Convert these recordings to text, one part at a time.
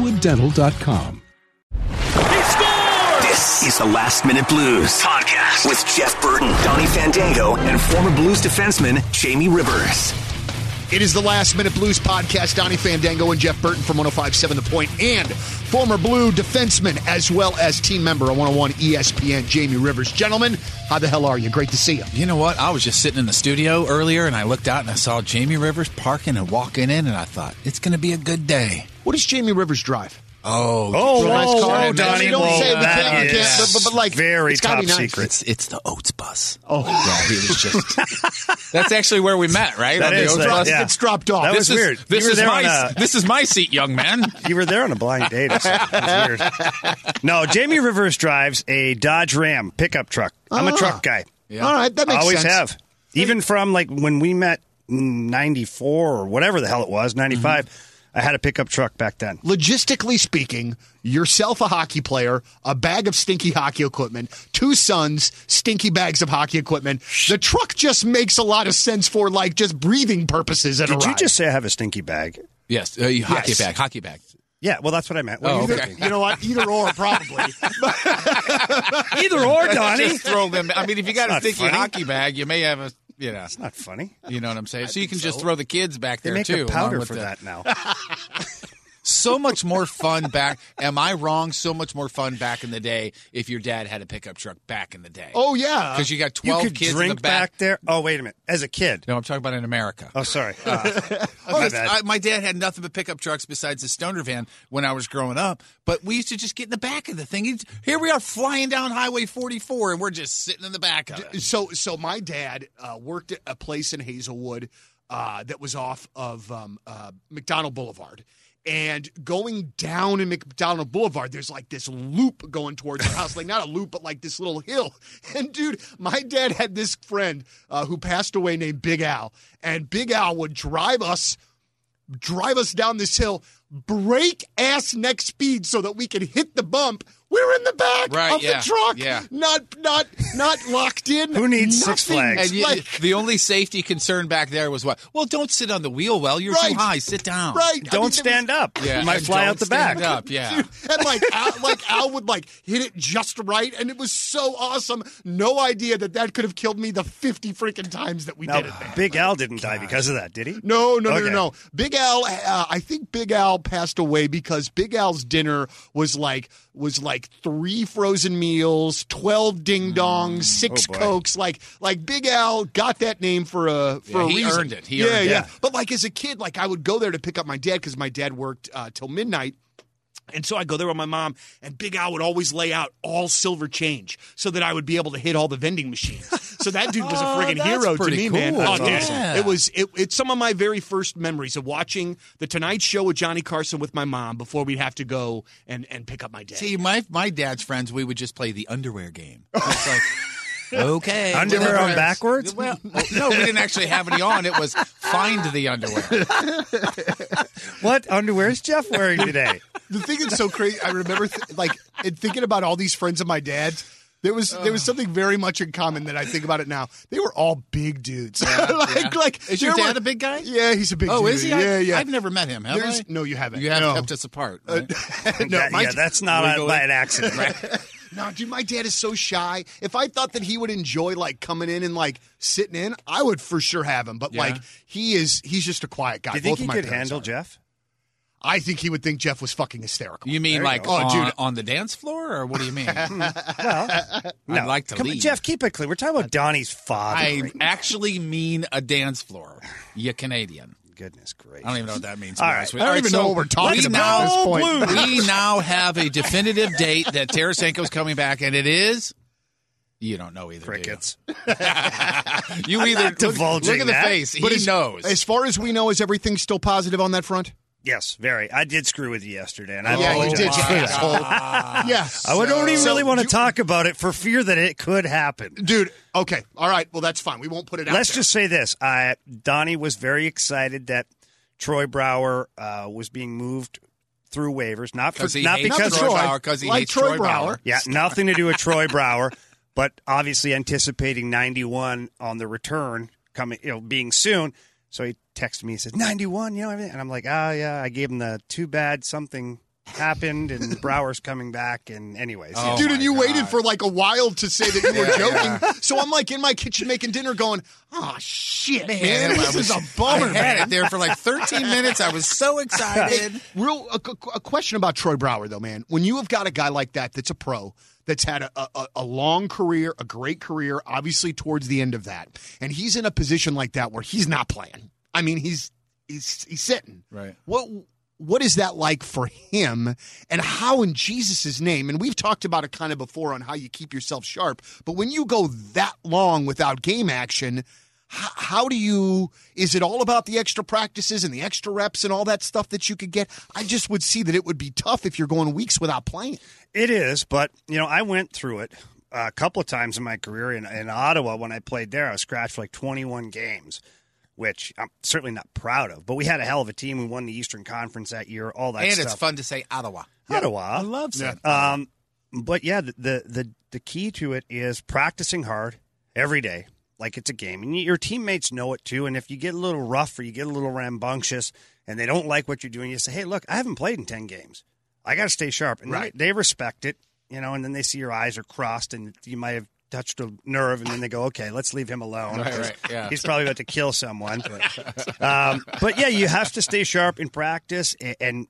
crestwooddental.com. This is the Last Minute Blues podcast with Jeff Burton, Donnie Fandango, and former Blues defenseman Jamie Rivers. It is the Last Minute Blues podcast. Donnie Fandango and Jeff Burton from 1057 The Point and former Blue defenseman as well as team member on 101 ESPN, Jamie Rivers. Gentlemen, how the hell are you? Great to see you. You know what? I was just sitting in the studio earlier and I looked out and I saw Jamie Rivers parking and walking in and I thought, it's going to be a good day. What does Jamie Rivers drive? Oh, Oh, Real nice whoa, car. whoa, Donnie, You don't whoa, say we can't, we is can't, but, but, but like very it's top nice. secret. It's it's the Oats bus. Oh, Yeah, he was just. that's actually where we met, right? That On the Oats that- bus. yeah. it's dropped off. That This was is weird. this You is my a- this is my seat, young man. You were there on a blind date. It's, it's weird. No, Jamie Rivers drives a Dodge Ram pickup truck. I'm a Ah. truck guy. All right, that makes Always sense. have. Even from like when we met in 94 or whatever the hell it was, 95, Mm-hmm. I had a pickup truck back then. Logistically speaking, yourself a hockey player, a bag of stinky hockey equipment, two sons, stinky bags of hockey equipment. The truck just makes a lot of sense for like just breathing purposes. At a Did you ride. just say I have a stinky bag? Yes, uh, hockey Yes. bag, hockey bag. Yeah, well, that's what I meant. What Oh, are you okay. You know what? Either or, probably. Either or, Donnie. Just throw them. I mean, if you got a not sticky funny. hockey bag, you may have a you know. It's not funny. You know what I'm saying? So you can just throw the kids back They there make too. a powder for the- that now. So much more fun back. Am I wrong? So much more fun back in the day if your dad had a pickup truck back in the day. oh yeah, because you got You twelve could kids drink in the back. there. Oh, wait a minute. As a kid. No, I'm talking about in America. Oh, sorry. Uh, Oh, my bad. I, my dad had nothing but pickup trucks besides the stoner van when I was growing up. But we used to just get in the back of the thing. He'd- Here we are flying down Highway 44, and we're just sitting in the back of it. so so my dad uh, worked at a place in Hazelwood uh, that was off of um, uh, McDonald Boulevard. And going down in McDonald Boulevard, there's like this loop going towards our house. Like not a loop, but like this little hill. And dude, my dad had this friend uh, who passed away named Big Al. And Big Al would drive us drive us down this hill, break ass neck speed so that we could hit the bump. We're in the back Right, of yeah, the truck, yeah. not not not locked in. Who needs Six Flags? And you, Like, the only safety concern back there was what? Well, don't sit on the wheel well. You're Right. too high. Sit down. right? Don't there stand was- up. Yeah, you might and fly out the stand back. Up. Yeah. And like Al, like Al would like hit it just right, and it was so awesome. No idea that that could have killed me the fifty freaking times that we Now, did it. There. Big Al didn't die because of that, did he? No, no, no, no, no. Big Al, uh, I think Big Al passed away because Big Al's dinner was like was like three frozen meals, twelve ding dongs, six Oh, boy. cokes. Like like Big Al got that name for a for Yeah, a he reason. earned it. He yeah, earned it. yeah. But like as a kid, like I would go there to pick up my dad because my dad worked uh, till midnight. And so I go there with my mom, and Big Al would always lay out all silver change so that I would be able to hit all the vending machines. So that dude was a Oh, friggin' that's hero to pretty me, man. cool. Oh, That's dude, awesome. It was it, it's some of my very first memories of watching the Tonight Show with Johnny Carson with my mom before we'd have to go and, and pick up my dad. See, my my dad's friends, we would just play the underwear game. It's like, Okay. Underwear on backwards? Well, no, we didn't actually have any on. It was find the underwear. What underwear is Jeff wearing today? The thing that's so crazy, I remember th- like and thinking about all these friends of my dad's. There was there was something very much in common that I think about it now. They were all big dudes. like yeah. like Is your dad were- a big guy? Yeah, he's a big. Oh, dude. is he? Yeah, I, yeah. I've never met him. Have There's- I? no, you haven't. You have No. kept us apart. Uh, right? no, That- my yeah, that's not Legally. by an accident. No, dude, my dad is so shy. If I thought that he would enjoy like coming in and like sitting in, I would for sure have him. But Yeah. like he is, he's just a quiet guy. Do you think Both he my could handle are. Jeff? I think he would think Jeff was fucking hysterical. You mean There you like go. Oh, on, Oh, dude. on the dance floor, or what do you mean? Well, I'd like to Come on, leave. Jeff, keep it clear. We're talking about Donnie's father. I right? actually mean a dance floor. You Canadian. Goodness gracious. I don't even know what that means. All to be right. honest with I don't All even so know what we're talking we about at this now- point. we now have a definitive date that Tarasenko's coming back, and it is. You don't know either. do you? Crickets. You I'm either not look, divulging look at the that. face. But he as, knows. As far as we know, is everything still positive on that front? Yes, very. I did screw with you yesterday, and I yeah, you did, you for asshole. yeah. I would- don't even So really want to you- talk about it for fear that it could happen. Dude, okay. All right. Well, that's fine. We won't put it out Let's there. just say this: I, Donnie was very excited that Troy Brouwer uh, was being moved through waivers, not for 'Cause he not hates because Troy Troy, Brouwer, 'cause he like hates Troy Troy Brouwer. Brouwer. yeah, nothing to do with Troy Brouwer, but obviously anticipating 91 on the return coming, you know, being soon. So he texted me. He said 91, you know, everything. and I'm like, oh yeah. I gave him the too bad something happened and Brouwer's coming back. And anyways, Oh, Dude, and you God. waited for like a while to say that you were Yeah, joking. So I'm like in my kitchen making dinner going, oh, shit, man. Man, this I is was- a bummer, I had man. it there for like 13 minutes. I was so excited. Real a, a question about Troy Brouwer though, man. When you have got a guy like that that's a pro, that's had a, a, a long career, a great career, obviously towards the end of that, and he's in a position like that where he's not playing. I mean, he's he's he's sitting. Right. What what is that like for him, and how in Jesus' name? And we've talked about it kind of before on how you keep yourself sharp. But when you go that long without game action, how, how do you? Is it all about the extra practices and the extra reps and all that stuff that you could get? I just would see that it would be tough if you're going weeks without playing. It is, but you know, I went through it a couple of times in my career in, in Ottawa when I played there. I was scratched for like 21 games, which I'm certainly not proud of. But we had a hell of a team. We won the Eastern Conference that year. All that and stuff. it's fun to say Ottawa. Ottawa. I love that. Um, but yeah, the, the the the key to it is practicing hard every day, like it's a game, and your teammates know it too. And if you get a little rough or you get a little rambunctious, and they don't like what you're doing, you say, "Hey, look, I haven't played in ten games. I got to stay sharp." And Right. they, they respect it, you know. And then they see your eyes are crossed, and you might have touched a nerve, and then they go, "Okay, let's leave him alone." Right, right, yeah. He's probably about to kill someone. um, but yeah, you have to stay sharp in practice. a- And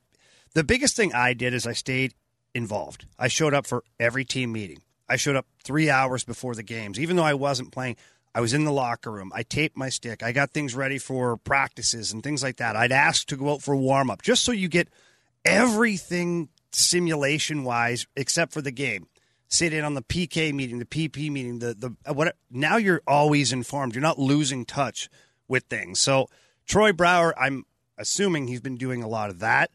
the biggest thing I did is I stayed involved. I showed up for every team meeting. I showed up three hours before the games, even though I wasn't playing. I was in the locker room. I taped my stick. I got things ready for practices and things like that. I'd ask to go out for warm up just so you get everything simulation wise except for the game. Sit in on the PK meeting, the PP meeting, the the what. Now you're always informed. You're not losing touch with things. So Troy Brouwer, I'm assuming he's been doing a lot of that.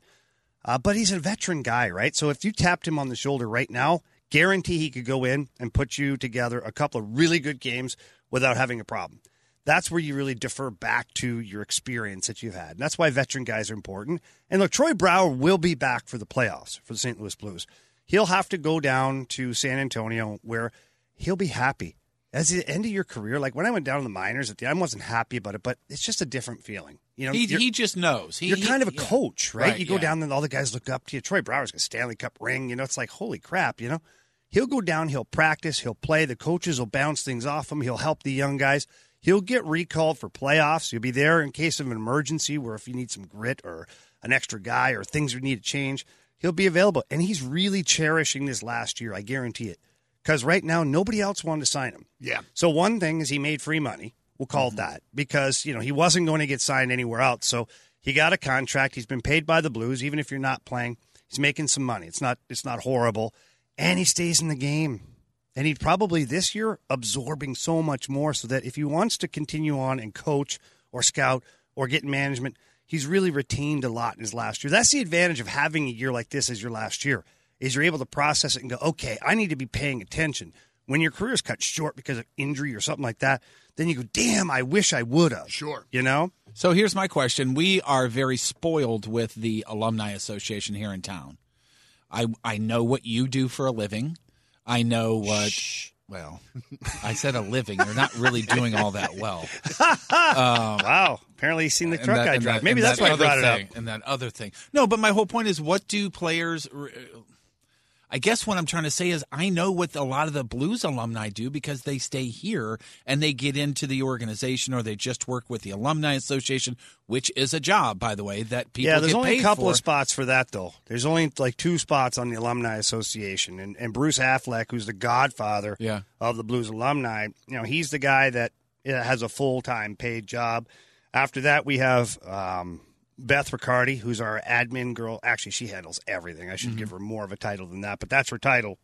Uh, but he's a veteran guy, right? So if you tapped him on the shoulder right now, guarantee he could go in and put you together a couple of really good games without having a problem. That's where you really defer back to your experience that you've had. And that's why veteran guys are important. And look, Troy Brouwer will be back for the playoffs for the St. Louis Blues. He'll have to go down to San Antonio where he'll be happy. As the end of your career, like when I went down to the minors at the I wasn't happy about it, but it's just a different feeling. You know, He, he just knows. He, you're he- kind of a yeah. coach, right? Right, you go yeah. down and all the guys look up to you. Troy Brouwer's got a Stanley Cup ring. You know, it's like, holy crap, you know? He'll go down, he'll practice, he'll play. The coaches will bounce things off him. He'll help the young guys. He'll get recalled for playoffs. He'll be there in case of an emergency where if you need some grit or an extra guy or things you need to change, he'll be available. And he's really cherishing this last year, I guarantee it. Because right now, nobody else wanted to sign him. Yeah. So one thing is he made free money. We'll call it mm-hmm. that because you know he wasn't going to get signed anywhere else. So he got a contract. He's been paid by the Blues, even if you're not playing. He's making some money. It's not it's not horrible, and he stays in the game. And he's probably this year absorbing so much more, so that if he wants to continue on and coach or scout or get in management, he's really retained a lot in his last year. That's the advantage of having a year like this as your last year is you're able to process it and go, okay, I need to be paying attention. When your career is cut short because of injury or something like that, then you go, damn, I wish I would have. Sure. You know? So here's my question. We are very spoiled with the Alumni Association here in town. I I know what you do for a living. I know what well, I said a living. You're not really doing all that well. Um, wow. Apparently, he's seen the truck that- I drive. that- Maybe that's that why I brought it up. And that other thing. No, but my whole point is what do players. I guess what I'm trying to say is I know what a lot of the Blues alumni do because they stay here and they get into the organization or they just work with the Alumni Association, which is a job, by the way, that people yeah, there's only a couple for. of spots for that, though. There's only like two spots on the Alumni Association. And, and Bruce Affleck, who's the godfather Yeah. of the Blues alumni, you know, he's the guy that has a full time paid job. After that, we have um, Beth Riccardi, who's our admin girl. Actually, she handles everything. I should Mm-hmm. give her more of a title than that, but that's her title.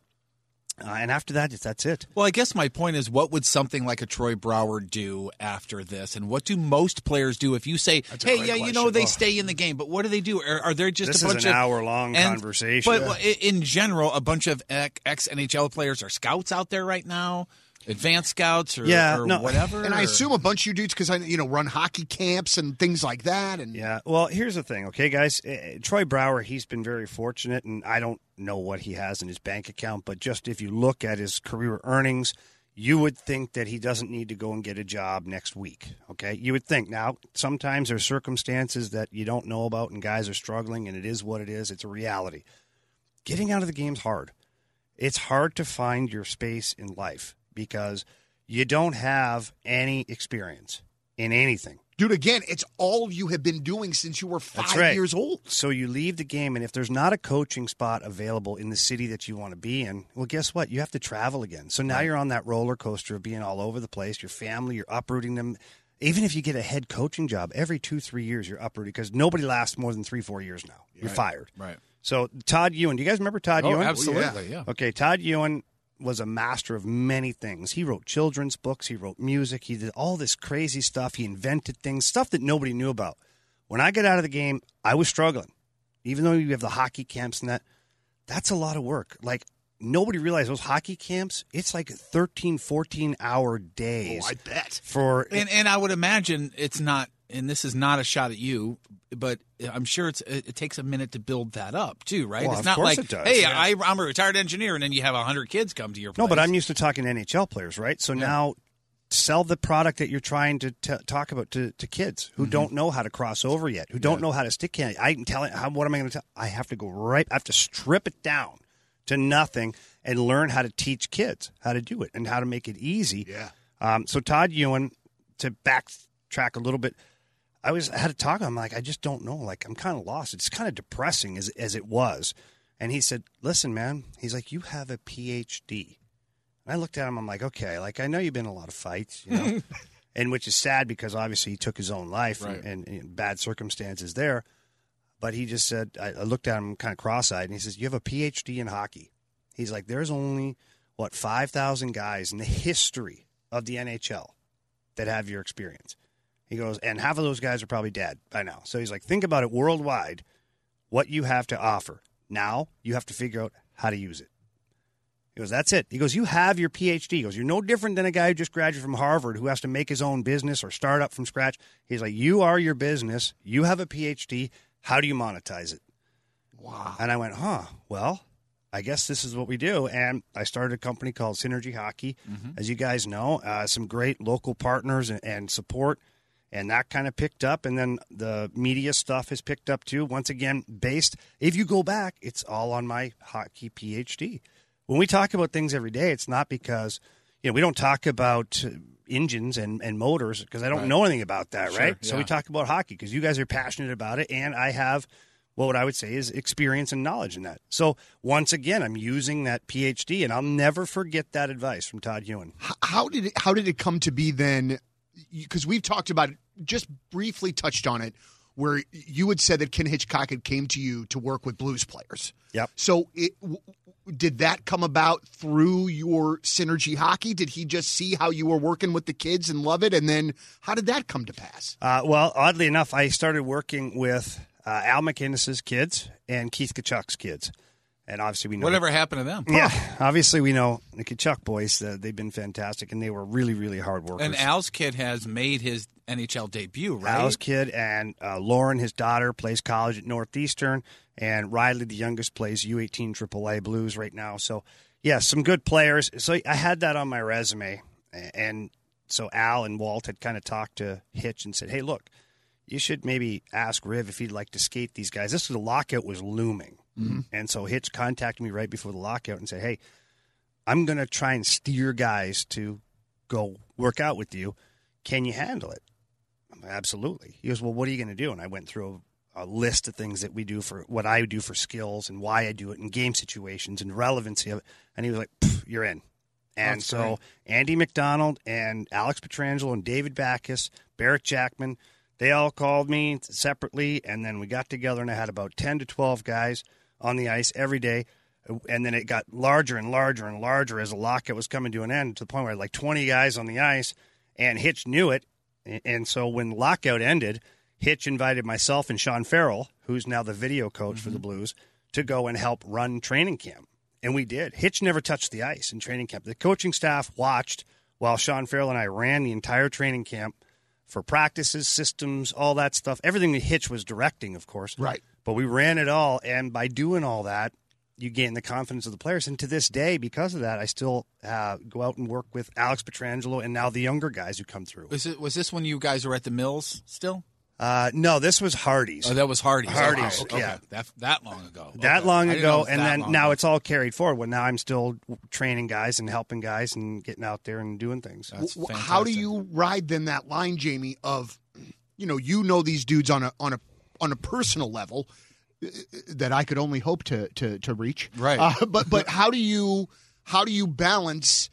Uh, and after that, that's it. Well, I guess my point is, what would something like a Troy Brouwer do after this, and what do most players do? If you say, a "Hey, yeah, you know, they Oh. stay in the game," but what do they do? Are, are there just This a is bunch an of hour-long and- conversation. But Yeah. in general, a bunch of ex NHL players are scouts out there right now, advanced scouts, or, Yeah, or no. whatever. And I or- assume a bunch of you dudes because I you know run hockey camps and things like that. And Yeah. Well, here's the thing, okay, guys. Uh, Troy Brouwer, he's been very fortunate, and I don't know what he has in his bank account, but just if you look at his career earnings, you would think that he doesn't need to go and get a job next week. Okay. You would think. Now, sometimes there's circumstances that you don't know about, and guys are struggling, and it is what it is. It's a reality. Getting out of the game's hard. It's hard to find your space in life because you don't have any experience in anything. dude, again, it's all you have been doing since you were five right. years old. So you leave the game, and if there's not a coaching spot available in the city that you want to be in, well, guess what? You have to travel again. So now you're on that roller coaster of being all over the place. Your family, you're uprooting them. Even if you get a head coaching job every two, three years, you're uprooting because nobody lasts more than three, four years now. You're fired. Right. So Todd Ewen, do you guys remember Todd Oh, Ewen? absolutely, oh, yeah. Okay, Todd Ewen was a master of many things. He wrote children's books, he wrote music, he did all this crazy stuff. He invented things, stuff that nobody knew about. When I got out of the game, I was struggling. Even though you have the hockey camps and that, that's a lot of work. Like nobody realized those hockey camps, it's like 13, 14 hour days Oh, I bet. for And and I would imagine it's not. And this is not a shot at you, but I'm sure it's it, it takes a minute to build that up too, right? Well, it's of not course like, it does, hey, yeah. I, I'm a retired engineer, and then you have hundred kids come to your place. No, but I'm used to talking to NHL players, right? So now sell the product that you're trying to t- talk about to, to kids who don't know how to cross over yet, who don't know how to stick can. I can tell it. How, what am I going to tell? I have to go right. I have to strip it down to nothing and learn how to teach kids how to do it and how to make it easy. Yeah. Um, so Todd Ewen, to backtrack a little bit, I was I had a talk him like I just don't know. Like I'm kind of lost. It's kind of depressing as as it was. And he said, "Listen, man." He's like, "You have a PhD." And I looked at him. I'm like, "Okay, like I know you've been in a lot of fights, you know." and which is sad because obviously he took his own life Right. and, and, and bad circumstances there. But he just said, I, I looked at him kind of cross-eyed, and he says, "You have a PhD in hockey." He's like, "There's only what five thousand guys in the history of the NHL that have your experience." He goes, and half of those guys are probably dead by now. So he's like, think about it worldwide, what you have to offer. Now you have to figure out how to use it. He goes, that's it. He goes, you have your PhD. He goes, you're no different than a guy who just graduated from Harvard who has to make his own business or start up from scratch. He's like, you are your business. You have a PhD. How do you monetize it? Wow. And I went, huh, well, I guess this is what we do. And I started a company called Synergy Hockey. As you guys know, uh, some great local partners and, and support. And that kind of picked up. And then the media stuff has picked up too. Once again, based, if you go back, it's all on my hockey PhD. When we talk about things every day, it's not because, you know, we don't talk about uh, engines and, and motors because I don't Right. know anything about that, Sure, right? So we talk about hockey because you guys are passionate about it. And I have well, what I would say is experience and knowledge in that. So once again, I'm using that PhD, and I'll never forget that advice from Todd Ewen. How did it? How did it come to be then? Because we've talked about it, just briefly touched on it, where you had said that Ken Hitchcock had came to you to work with blues players. Yep. So it, w- did that come about through your synergy hockey? Did he just see how you were working with the kids and love it, and then how did that come to pass? Uh, well, oddly enough, I started working with uh, Al MacInnis's kids and Keith Tkachuk's kids. And obviously, we know Whatever happened to them? Yeah, obviously we know the Tkachuk boys. Uh, they've been fantastic, and they were really, really hard workers. And Al's kid has made his NHL debut, right? Al's kid and uh, Lauren, his daughter, plays college at Northeastern, and Riley, the youngest, plays U18 AAA Blues right now. So, yeah, some good players. So I had that on my resume, and so Al and Walt had kind of talked to Hitch and said, "Hey, look, you should maybe ask Riv if he'd like to skate these guys." This was the lockout was looming, mm-hmm. and so Hitch contacted me right before the lockout and said, "Hey, I'm going to try and steer guys to go work out with you. Can you handle it?" Like, Absolutely. He goes, Well, what are you going to do? And I went through a, a, list of things that we do for what I do for skills and why I do it in game situations and relevancy of it. And he was like, You're in. And That's so great. Andy McDonald and Alex Pietrangelo and David Backes, Barrett Jackman, they all called me separately. And then we got together and I had about 10 to 12 guys on the ice every day. And then it got larger and larger and larger as the lockout was coming to an end to the point where I had like 20 guys on the ice. And Hitch knew it and so when lockout ended, Hitch invited myself and Sean Farrell, who's now the video coach mm-hmm. for the mm-hmm. Blues, to go and help run training camp. And we did. Hitch never touched the ice in training camp. The coaching staff watched while Sean Farrell and I ran the entire training camp for practices, systems, all that stuff. Everything that Hitch was directing, of course. Right. But we ran it all. And by doing all that, you gain the confidence of the players. And to this day, because of that, I still uh, go out and work with Alex Pietrangelo and now the younger guys who come through. Was, it, was this when you guys were at the Mills still? Uh, no, this was Hardy's. Oh, that was Hardy's. Hardy's, okay. yeah, that that long ago. That okay. long ago, and then now ago. it's all carried forward. Well, now I'm still training guys and helping guys and getting out there and doing things. How do you ride then that line, Jamie? Of you know, you know these dudes on a on a on a personal level that I could only hope to to, to reach. Right. Uh, but but how do you how do you balance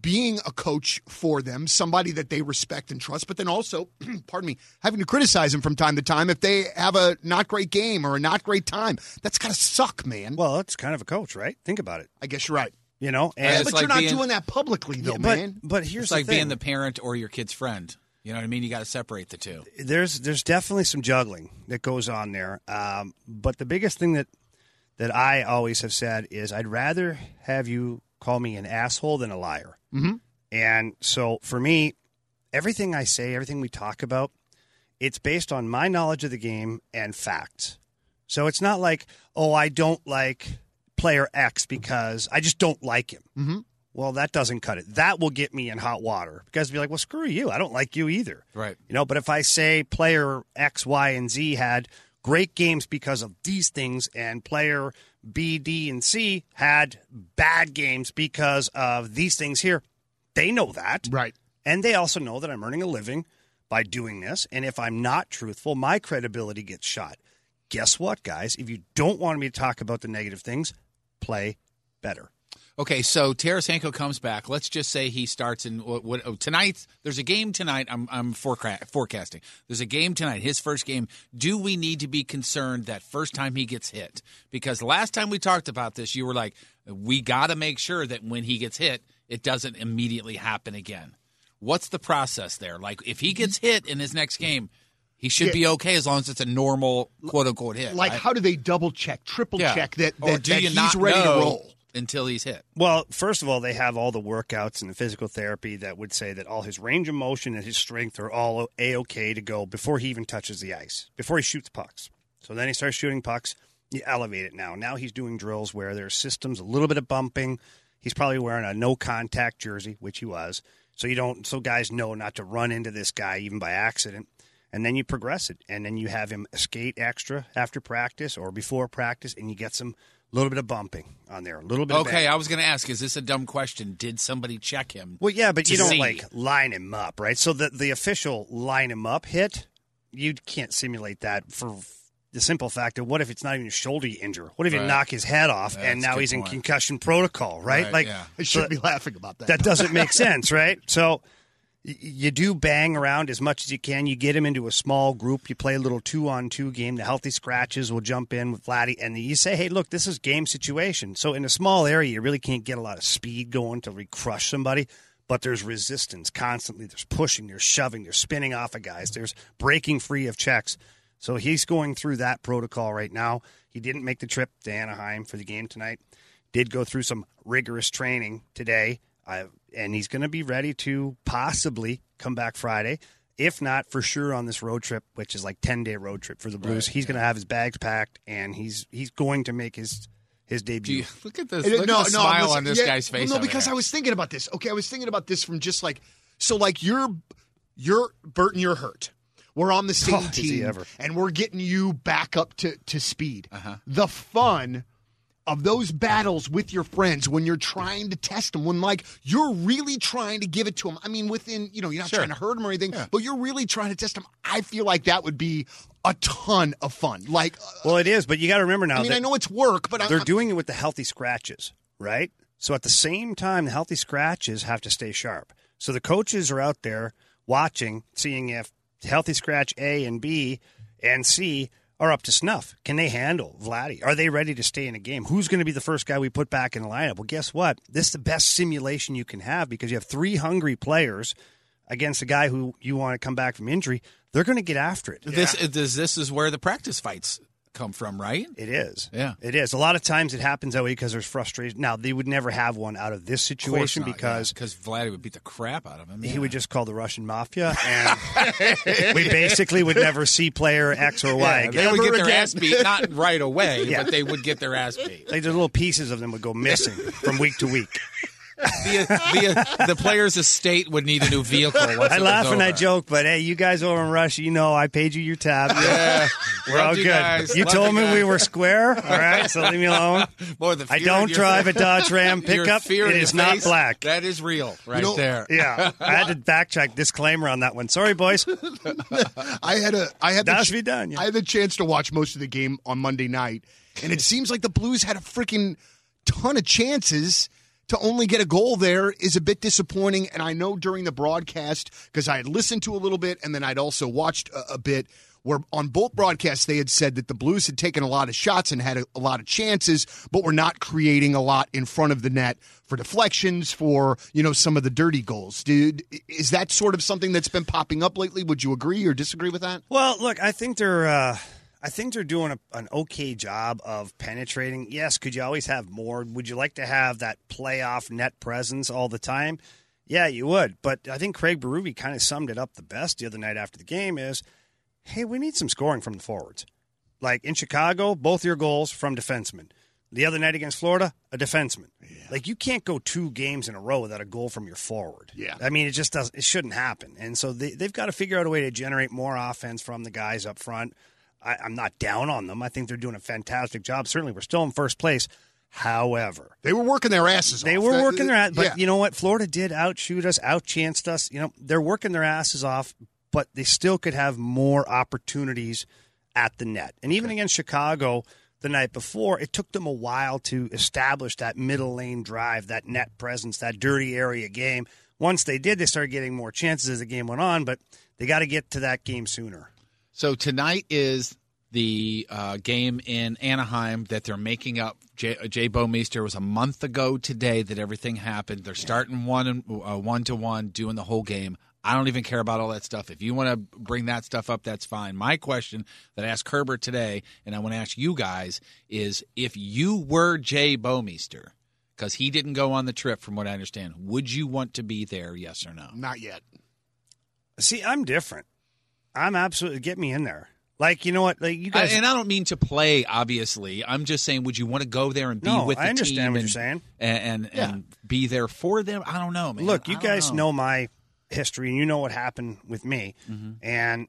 being a coach for them, somebody that they respect and trust, but then also, pardon me, having to criticize them from time to time if they have a not great game or a not great time. That's gotta suck, man. Well, that's kind of a coach, right? Think about it. I guess you're right. You know, and, yeah, but like you're not being, doing that publicly, though, yeah, but, man. But here's it's like thing. being the parent or your kid's friend. You know what I mean? You got to separate the two. There's there's definitely some juggling that goes on there. Um, but the biggest thing that that I always have said is I'd rather have you call me an asshole than a liar. Mm-hmm. And so for me, everything I say, everything we talk about, it's based on my knowledge of the game and facts. So it's not like, oh, I don't like player X because I just don't like him. Mm-hmm. Well, that doesn't cut it. That will get me in hot water because I'd be like, well, screw you. I don't like you either. Right. You know, but if I say player X, Y, and Z had great games because of these things, and player B, D, and C had bad games because of these things here, they know that. Right. And they also know that I'm earning a living by doing this. And if I'm not truthful, my credibility gets shot. Guess what, guys? If you don't want me to talk about the negative things, play better. Okay, so Tarasenko comes back. Let's just say he starts in what, what oh, tonight. There's a game tonight. I'm I'm forecasting. There's a game tonight. His first game. Do we need to be concerned that first time he gets hit? Because last time we talked about this, you were like, we got to make sure that when he gets hit, it doesn't immediately happen again. What's the process there? Like if he mm-hmm. gets hit in his next game, he should yeah. be okay as long as it's a normal quote unquote hit. Like right? how do they double check, triple yeah. check that, that, that he's ready know to roll? Until he's hit? Well, first of all, they have all the workouts and the physical therapy that would say that all his range of motion and his strength are all a okay to go before he even touches the ice, before he shoots pucks. So then he starts shooting pucks. You elevate it now. Now he's doing drills where there's systems, a little bit of bumping. He's probably wearing a no contact jersey, which he was. So you don't. So guys know not to run into this guy even by accident. And then you progress it, and then you have him skate extra after practice or before practice, and you get some a little bit of bumping on there, a little bit. Okay, I was going to ask: Is this a dumb question? Did somebody check him? Well, yeah, but you don't see? like line him up, right? So the the official line him up hit, you can't simulate that for the simple fact of what if it's not even a shoulder you injure? What if Right. you knock his head off That's and now good he's in point. concussion protocol, right? Right, like yeah. I shouldn't be laughing about that. that doesn't make sense, right? So y- you do bang around as much as you can. You get him into a small group. You play a little two on two game. The healthy scratches will jump in with Vladdy, and you say, "Hey, look, this is game situation." So in a small area, you really can't get a lot of speed going to crush somebody. But there's resistance constantly. There's pushing. There's shoving. There's spinning off of guys. There's breaking free of checks. So he's going through that protocol right now. He didn't make the trip to Anaheim for the game tonight. Did go through some rigorous training today, uh, and he's going to be ready to possibly come back Friday. If not, for sure on this road trip, which is like ten day road trip for the Blues, he's going to have his bags packed and he's he's going to make his his debut. Gee, look at this. Look no, at the no, smile listen, on this yeah, guy's face. No, because there. I was thinking about this. Okay, I was thinking about this from just like so. Like you're, you're Burton. You're hurt. We're on the same Oh, team, ever. and we're getting you back up to to speed. Uh-huh. The fun of those battles with your friends when you're trying to test them, when like you're really trying to give it to them. I mean, within you know, you're not Sure. trying to hurt them or anything, but you're really trying to test them. I feel like that would be a ton of fun. Like, uh, well, it is, but you got to remember now. I mean, I know it's work, but they're I'm, doing it with the healthy scratches, right? So at the same time, the healthy scratches have to stay sharp. So the coaches are out there watching, seeing if healthy scratch A and B and C are up to snuff. Can they handle Vladdy? Are they ready to stay in a game? Who's going to be the first guy we put back in the lineup? Well, guess what? This is the best simulation you can have because you have three hungry players against a guy who you want to come back from injury. They're going to get after it. This, this this is where the practice fights come from, right? It is. Yeah. It is. A lot of times it happens that way because there's frustration. Now, they would never have one out of this situation because because Vladdy would beat the crap out of him. he would just call the Russian mafia, and we basically would never see player X or Y Yeah, again. they would get their again. ass beat, not right away, Yeah. but they would get their ass beat. Like the little pieces of them would go missing from week to week. The, the, the player's estate would need a new vehicle. Once I it was laugh and I joke, but hey, you guys over in Russia, you know I paid you your tab. Yeah, We're all Loved you good. guys. You Loved told you me we were square. All right, so leave me alone. Boy, the I don't in your- drive a Dodge Ram pickup. fear It in is your not face, black. That is real, right know- there. Yeah, I had to backtrack disclaimer on that one. Sorry, boys. I had a I had the Das wie done, yeah. I had the chance to watch most of the game on Monday night, and it seems like the Blues had a freaking ton of chances. To only get a goal there is a bit disappointing, and I know during the broadcast because I had listened to a little bit, and then I'd also watched a, a bit. Where on both broadcasts they had said that the Blues had taken a lot of shots and had a, a lot of chances, but were not creating a lot in front of the net for deflections, for you know some of the dirty goals. Dude, is that sort of something that's been popping up lately? Would you agree or disagree with that? Well, look, I think they're uh, I think they're doing a, an okay job of penetrating. Yes, could you always have more? Would you like to have that playoff net presence all the time? Yeah, you would. But I think Craig Berube kind of summed it up the best the other night after the game is, hey, we need some scoring from the forwards. Like in Chicago, both your goals from defensemen. The other night against Florida, a defenseman. Like you can't go two games in a row without a goal from your forward. Yeah. I mean, it just doesn't. It shouldn't happen. And so they, they've got to figure out a way to generate more offense from the guys up front. I, I'm not down on them. I think they're doing a fantastic job. Certainly, we're still in first place. However, They were working their asses they off. were That- working their ass, but yeah. you know what? Florida did outshoot us, outchanced us. You know, they're working their asses off, but they still could have more opportunities at the net. And even against Chicago the night before, it took them a while to establish that middle lane drive, that net presence, that dirty area game. Once they did, they started getting more chances as the game went on, but they got to get to that game sooner. So tonight is the uh, game in Anaheim that they're making up. Jay, uh, Jay Bouwmeester was a month ago today that everything happened. They're starting one uh, one to one, doing the whole game. I don't even care about all that stuff. If you want to bring that stuff up, that's fine. My question that I asked Herbert today, and I want to ask you guys, is if you were Jay Bouwmeester, because he didn't go on the trip, from what I understand, would you want to be there? Yes or no? Not yet. See, I'm different. I'm absolutely get me in there. Like you know what? Like you I, guys, and I don't mean to play. Obviously, I'm just saying, would you want to go there and be No, with the I understand team what and, you're saying. and and, and be there for them? I don't know, man. Look, you don't guys know. my history, and you know what happened with me, Mm-hmm. and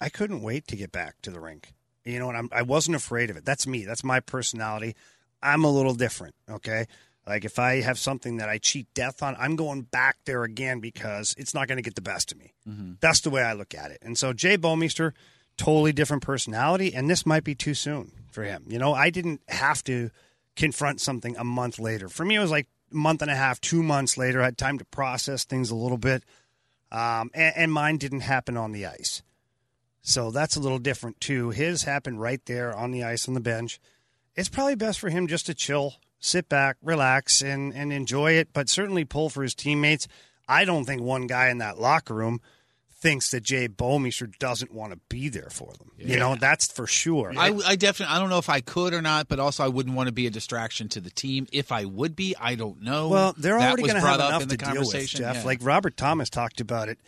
I couldn't wait to get back to the rink. You know, and I'm, I wasn't afraid of it. That's me. That's my personality. I'm a little different. Okay, like if I have something that I cheat death on, I'm going back there again because it's not going to get the best of me. That's the way I look at it. And so Jay Bouwmeester, totally different personality, and this might be too soon for him. You know, I didn't have to confront something a month later. For me, it was like a month and a half, two months later. I had time to process things a little bit, um, and, and mine didn't happen on the ice. So that's a little different too. His happened right there on the ice on the bench. It's probably best for him just to chill, sit back, relax, and and enjoy it. But certainly pull for his teammates. I don't think one guy in that locker room thinks that Jay Bouwmeester doesn't want to be there for them. You know, that's for sure. I, I definitely I don't know if I could or not, but also I wouldn't want to be a distraction to the team. If I would be, I don't know. Well, they're That already going to have enough to the deal with. Jeff. Yeah. Like Robert Thomas talked about it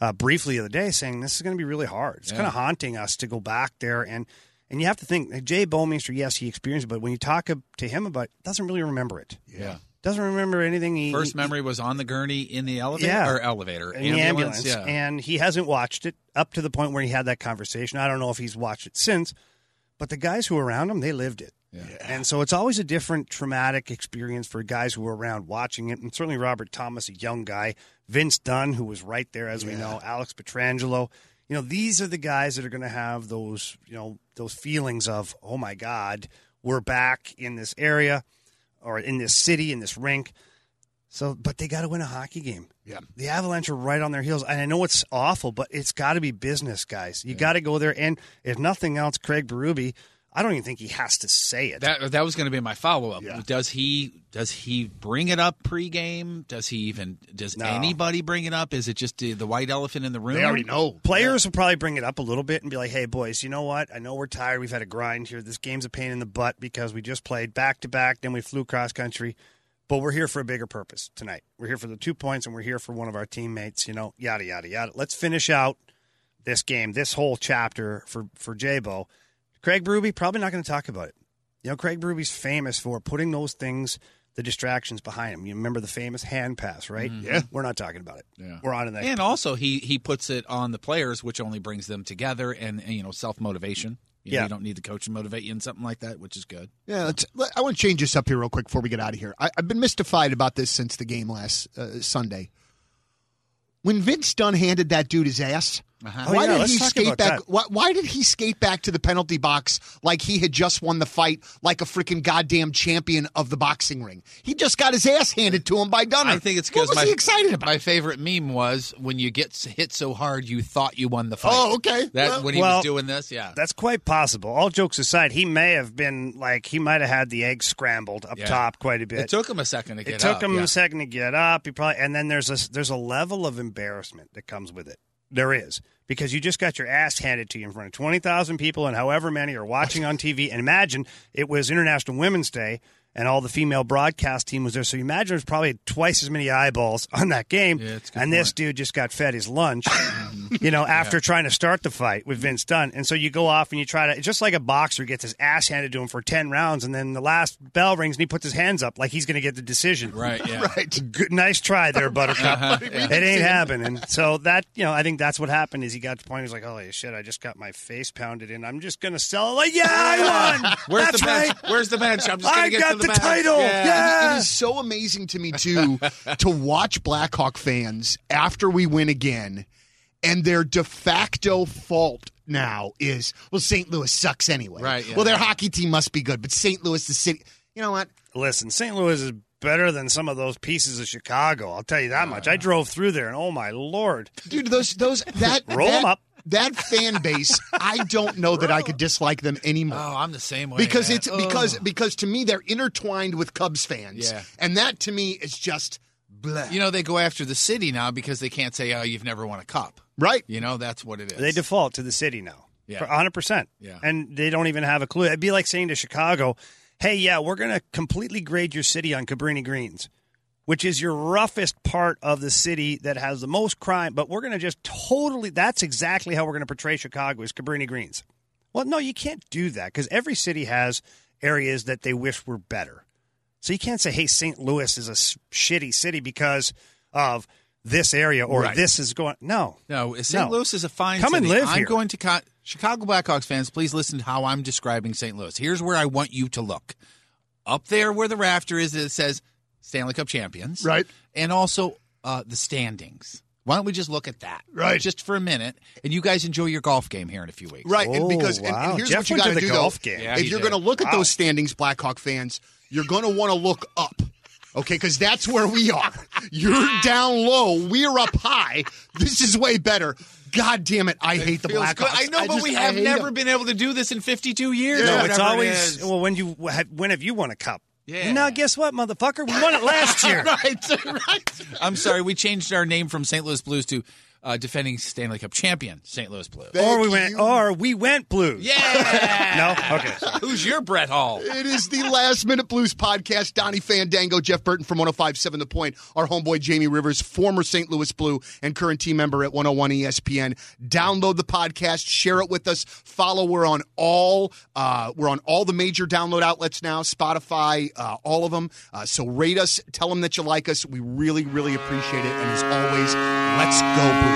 uh, briefly the other day, saying this is going to be really hard. It's kind of haunting us to go back there and. And you have to think, Jay Bouwmeester, yes, he experienced it, but when you talk to him about it, doesn't really remember it. yeah. Doesn't remember anything. He, First he- memory was on the gurney in the elevator Yeah. or elevator in the ambulance, Yeah. and he hasn't watched it up to the point where he had that conversation. I don't know if he's watched it since, but the guys who were around him, they lived it. Yeah. And so it's always a different traumatic experience for guys who were around watching it. And certainly Robert Thomas, a young guy, Vince Dunn, who was right there, as we know, Alex Pietrangelo. You know, these are the guys that are going to have those, you know, those feelings of, oh my God, we're back in this area or in this city, in this rink. So, but they got to win a hockey game. Yeah. The Avalanche are right on their heels. And I know it's awful, but it's got to be business, guys. You got to go there. And if nothing else, Craig Berube, I don't even think he has to say it. That that was going to be my follow up. Does he does he bring it up pregame? Does he even does No. anybody bring it up? Is it just the, the white elephant in the room? They already know. Players will probably bring it up a little bit and be like, hey, boys, you know what? I know we're tired. We've had a grind here. This game's a pain in the butt because we just played back to back, then we flew cross country. But we're here for a bigger purpose tonight. We're here for the two points and we're here for one of our teammates, you know, yada, yada, yada. Let's finish out this game, this whole chapter for, for Jabo. Craig Berube, probably not going to talk about it. You know, Craig Berube's famous for putting those things, the distractions behind him. You remember the famous hand pass, right? Yeah. We're not talking about it. Yeah. We're on to the next And also he he puts it on the players, which only brings them together and, and, you know self motivation. You know, Yeah. you don't need the coach to motivate you in something like that, which is good. Yeah, let's, I want to change this up here real quick before we get out of here. I, I've been mystified about this since the game last uh, Sunday. When Vince Dunn handed that dude his ass, Uh-huh. Oh, why yeah, did he skate back? Why, why did he skate back to the penalty box like he had just won the fight, like a freaking goddamn champion of the boxing ring? He just got his ass handed to him by Dunner. I think it's what because was my he excited about? My favorite meme was when you get hit so hard you thought you won the fight. Oh, okay. That Well- when he Well, was doing this, yeah. That's quite possible. All jokes aside, he may have been like he might have had the eggs scrambled up Yeah. top quite a bit. It took him a second to get It took up, him yeah. a second to get up. He probably and then there's a there's a level of embarrassment that comes with it. There is because you just got your ass handed to you in front of twenty thousand people and however many are watching on TV. And imagine it was International Women's Day and all the female broadcast team was there. So you imagine there's probably twice as many eyeballs on that game. Yeah, and this point. dude just got fed his lunch, you know, after trying to start the fight with Vince Dunn. And so you go off and you try to, just like a boxer gets his ass handed to him for 10 rounds. And then the last bell rings and he puts his hands up like he's going to get the decision. Right, yeah. right. Good, nice try there, Buttercup. Uh-huh, It ain't happening. So that, you know, I think that's what happened is he got to the point, he's like, holy shit, I just got my face pounded in. I'm just going to sell it. Like, yeah, I won. Where's that's the bench? right. Where's the bench? I'm just gonna get got to the, the bench. title. Yeah. Yeah. It is so amazing to me too to watch Blackhawk fans after we win again, and their de facto fault now is well, St. Louis sucks anyway. Right, yeah. Well, their hockey team must be good, but St. Louis, the city, you know what? Listen, St. Louis is better than some of those pieces of Chicago. I'll tell you that much. I drove through there, and oh my lord, Dude, those those that roll that- up. That fan base, I don't know that I could dislike them anymore. Oh, I'm the same way. because man. it's Oh. because because to me they're intertwined with Cubs fans, Yeah. and that to me is just blah. you know they go after the city now because they can't say, "Oh, you've never won a cup." Right? You know that's what it is. they default to the city now. Yeah. For 100%. Yeah. And they don't even have a clue. It'd be like saying to Chicago, hey, yeah, we're going to completely grade your city on Cabrini Greens, which is your roughest part of the city that has the most crime, but we're going to just totally, that's exactly how we're going to portray Chicago is Cabrini Greens. Well, no, you can't do that because every city has areas that they wish were better. So you can't say, hey, St. Louis is a shitty city because of this area or Right. this is going. No. No, St. No. Louis is a fine Come and city. live I'm here. going to co- Chicago Blackhawks fans. Please listen to how I'm describing St. Louis. Here's where I want you to look. Up there, where the rafter is, it says Stanley Cup champions, Right. And also uh, the standings. Why don't we just look at that, Right. Just for a minute, and you guys enjoy your golf game here in a few weeks, Right, and Oh, because and, and here's Jeff what you went got to to do golf though. game. Yeah, if you're going to look at Wow. those standings, Blackhawk fans, you're going to want to look up. Okay, because that's where we are. You're down low. We're up high. This is way better. God damn it! I hate the Feels Blackhawks. good. I know, but just- we have never them. been able to do this in 52 years. Yeah. No, it's always is. well when you when have you won a cup? Yeah. Now guess what, motherfucker? We won it last year. right, right. I'm sorry, we changed our name from St. Louis Blues to uh, defending Stanley Cup champion St. Louis Blues. or we Thank went, you. or we went blues. Yeah. No? Okay. sorry. Who's your Brett Hull? It is the Last Minute Blues podcast. Donnie Fandango, Jeff Burton from 1057 The Point, our homeboy Jamie Rivers, former St. Louis Blue and current team member at 101 ESPN. Download the podcast, share it with us, follow. We're on all uh, we're on all the major download outlets now, Spotify, uh, all of them. Uh, so rate us, tell them that you like us. We really, really appreciate it. And as always, let's go Blues.